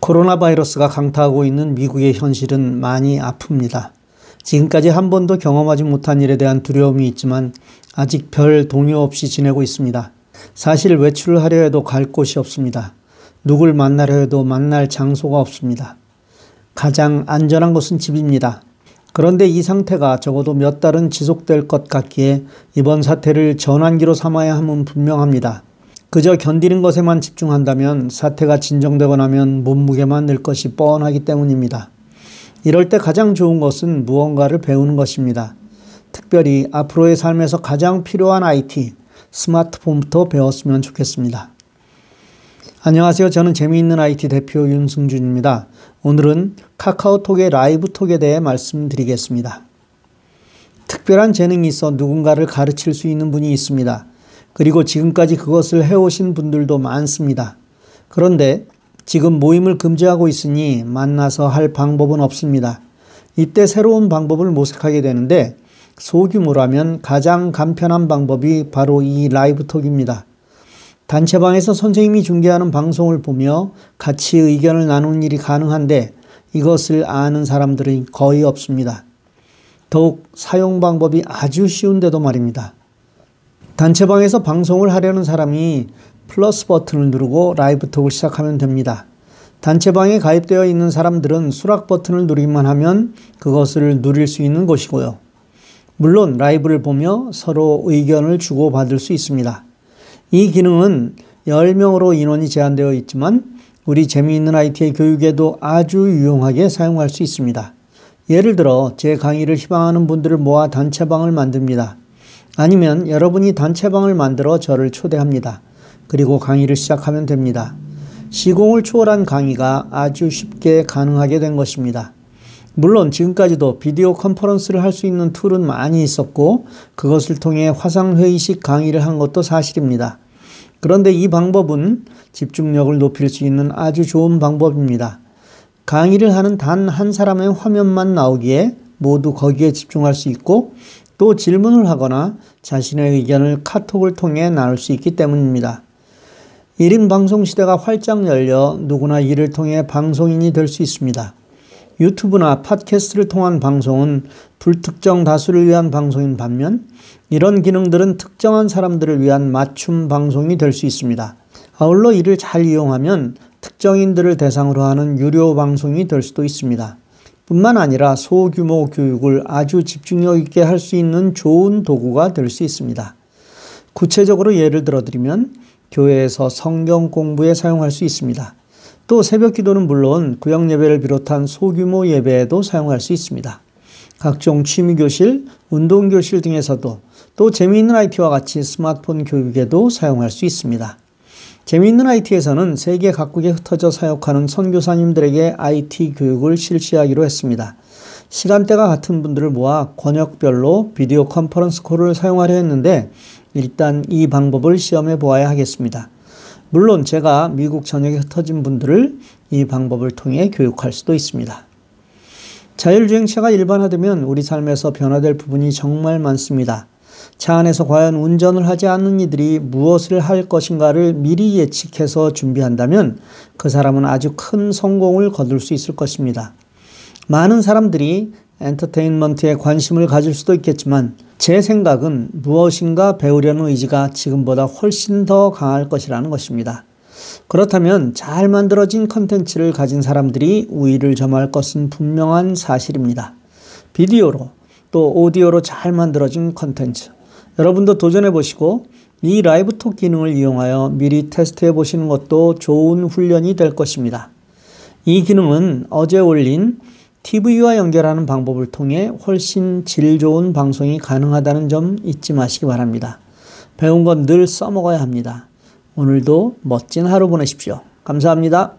코로나 바이러스가 강타하고 있는 미국의 현실은 많이 아픕니다. 지금까지 한 번도 경험하지 못한 일에 대한 두려움이 있지만 아직 별 동요 없이 지내고 있습니다. 사실 외출을 하려 해도 갈 곳이 없습니다. 누굴 만나려 해도 만날 장소가 없습니다. 가장 안전한 곳은 집입니다. 그런데 이 상태가 적어도 몇 달은 지속될 것 같기에 이번 사태를 전환기로 삼아야 함은 분명합니다. 그저 견디는 것에만 집중한다면 사태가 진정되고 나면 몸무게만 늘 것이 뻔하기 때문입니다. 이럴 때 가장 좋은 것은 무언가를 배우는 것입니다. 특별히 앞으로의 삶에서 가장 필요한 IT, 스마트폰부터 배웠으면 좋겠습니다. 안녕하세요. 저는 재미있는 IT 대표 윤승준입니다. 오늘은 카카오톡의 라이브톡에 대해 말씀드리겠습니다. 특별한 재능이 있어 누군가를 가르칠 수 있는 분이 있습니다. 그리고 지금까지 그것을 해오신 분들도 많습니다. 그런데 지금 모임을 금지하고 있으니 만나서 할 방법은 없습니다. 이때 새로운 방법을 모색하게 되는데 소규모라면 가장 간편한 방법이 바로 이 라이브톡입니다. 단체방에서 선생님이 중계하는 방송을 보며 같이 의견을 나누는 일이 가능한데 이것을 아는 사람들은 거의 없습니다. 더욱 사용 방법이 아주 쉬운데도 말입니다. 단체방에서 방송을 하려는 사람이 플러스 버튼을 누르고 라이브 톡을 시작하면 됩니다. 단체방에 가입되어 있는 사람들은 수락 버튼을 누르기만 하면 그것을 누릴 수 있는 곳이고요. 물론 라이브를 보며 서로 의견을 주고받을 수 있습니다. 이 기능은 10명으로 인원이 제한되어 있지만 우리 재미있는 IT의 교육에도 아주 유용하게 사용할 수 있습니다. 예를 들어 제 강의를 희망하는 분들을 모아 단체방을 만듭니다. 아니면 여러분이 단체방을 만들어 저를 초대합니다. 그리고 강의를 시작하면 됩니다. 시공을 초월한 강의가 아주 쉽게 가능하게 된 것입니다. 물론 지금까지도 video conference를 할 수 있는 툴은 많이 있었고 그것을 통해 화상회의식 강의를 한 것도 사실입니다. 그런데 이 방법은 집중력을 높일 수 있는 아주 좋은 방법입니다. 강의를 하는 단 한 사람의 화면만 나오기에 모두 거기에 집중할 수 있고 또 질문을 하거나 자신의 의견을 카톡을 통해 나눌 수 있기 때문입니다. 1인 방송 시대가 활짝 열려 누구나 이를 통해 방송인이 될 수 있습니다. 유튜브나 팟캐스트를 통한 방송은 불특정 다수를 위한 방송인 반면 이런 기능들은 특정한 사람들을 위한 맞춤 방송이 될 수 있습니다. 아울러 이를 잘 이용하면 특정인들을 대상으로 하는 유료 방송이 될 수도 있습니다. 뿐만 아니라 소규모 교육을 아주 집중력 있게 할 수 있는 좋은 도구가 될 수 있습니다. 구체적으로 예를 들어 드리면 교회에서 성경 공부에 사용할 수 있습니다. 또 새벽 기도는 물론 구역 예배를 비롯한 소규모 예배에도 사용할 수 있습니다. 각종 취미 교실, 운동 교실 등에서도 또 재미있는 IT와 같이 스마트폰 교육에도 사용할 수 있습니다. 재미있는 IT에서는 세계 각국에 흩어져 사역하는 선교사님들에게 IT 교육을 실시하기로 했습니다. 시간대가 같은 분들을 모아 권역별로 비디오 컨퍼런스 콜을 사용하려 했는데 일단 이 방법을 시험해 보아야 하겠습니다. 물론 제가 미국 전역에 흩어진 분들을 이 방법을 통해 교육할 수도 있습니다. 자율주행차가 일반화되면 우리 삶에서 변화될 부분이 정말 많습니다. 차 안에서 과연 운전을 하지 않는 이들이 무엇을 할 것인가를 미리 예측해서 준비한다면 그 사람은 아주 큰 성공을 거둘 수 있을 것입니다. 많은 사람들이 엔터테인먼트에 관심을 가질 수도 있겠지만 제 생각은 무엇인가 배우려는 의지가 지금보다 훨씬 더 강할 것이라는 것입니다. 그렇다면 잘 만들어진 컨텐츠를 가진 사람들이 우위를 점할 것은 분명한 사실입니다. 비디오로 또 오디오로 잘 만들어진 컨텐츠. 여러분도 도전해 보시고 이 라이브 톡 기능을 이용하여 미리 테스트해 보시는 것도 좋은 훈련이 될 것입니다. 이 기능은 어제 올린 TV와 연결하는 방법을 통해 훨씬 질 좋은 방송이 가능하다는 점 잊지 마시기 바랍니다. 배운 건 늘 써먹어야 합니다. 오늘도 멋진 하루 보내십시오. 감사합니다.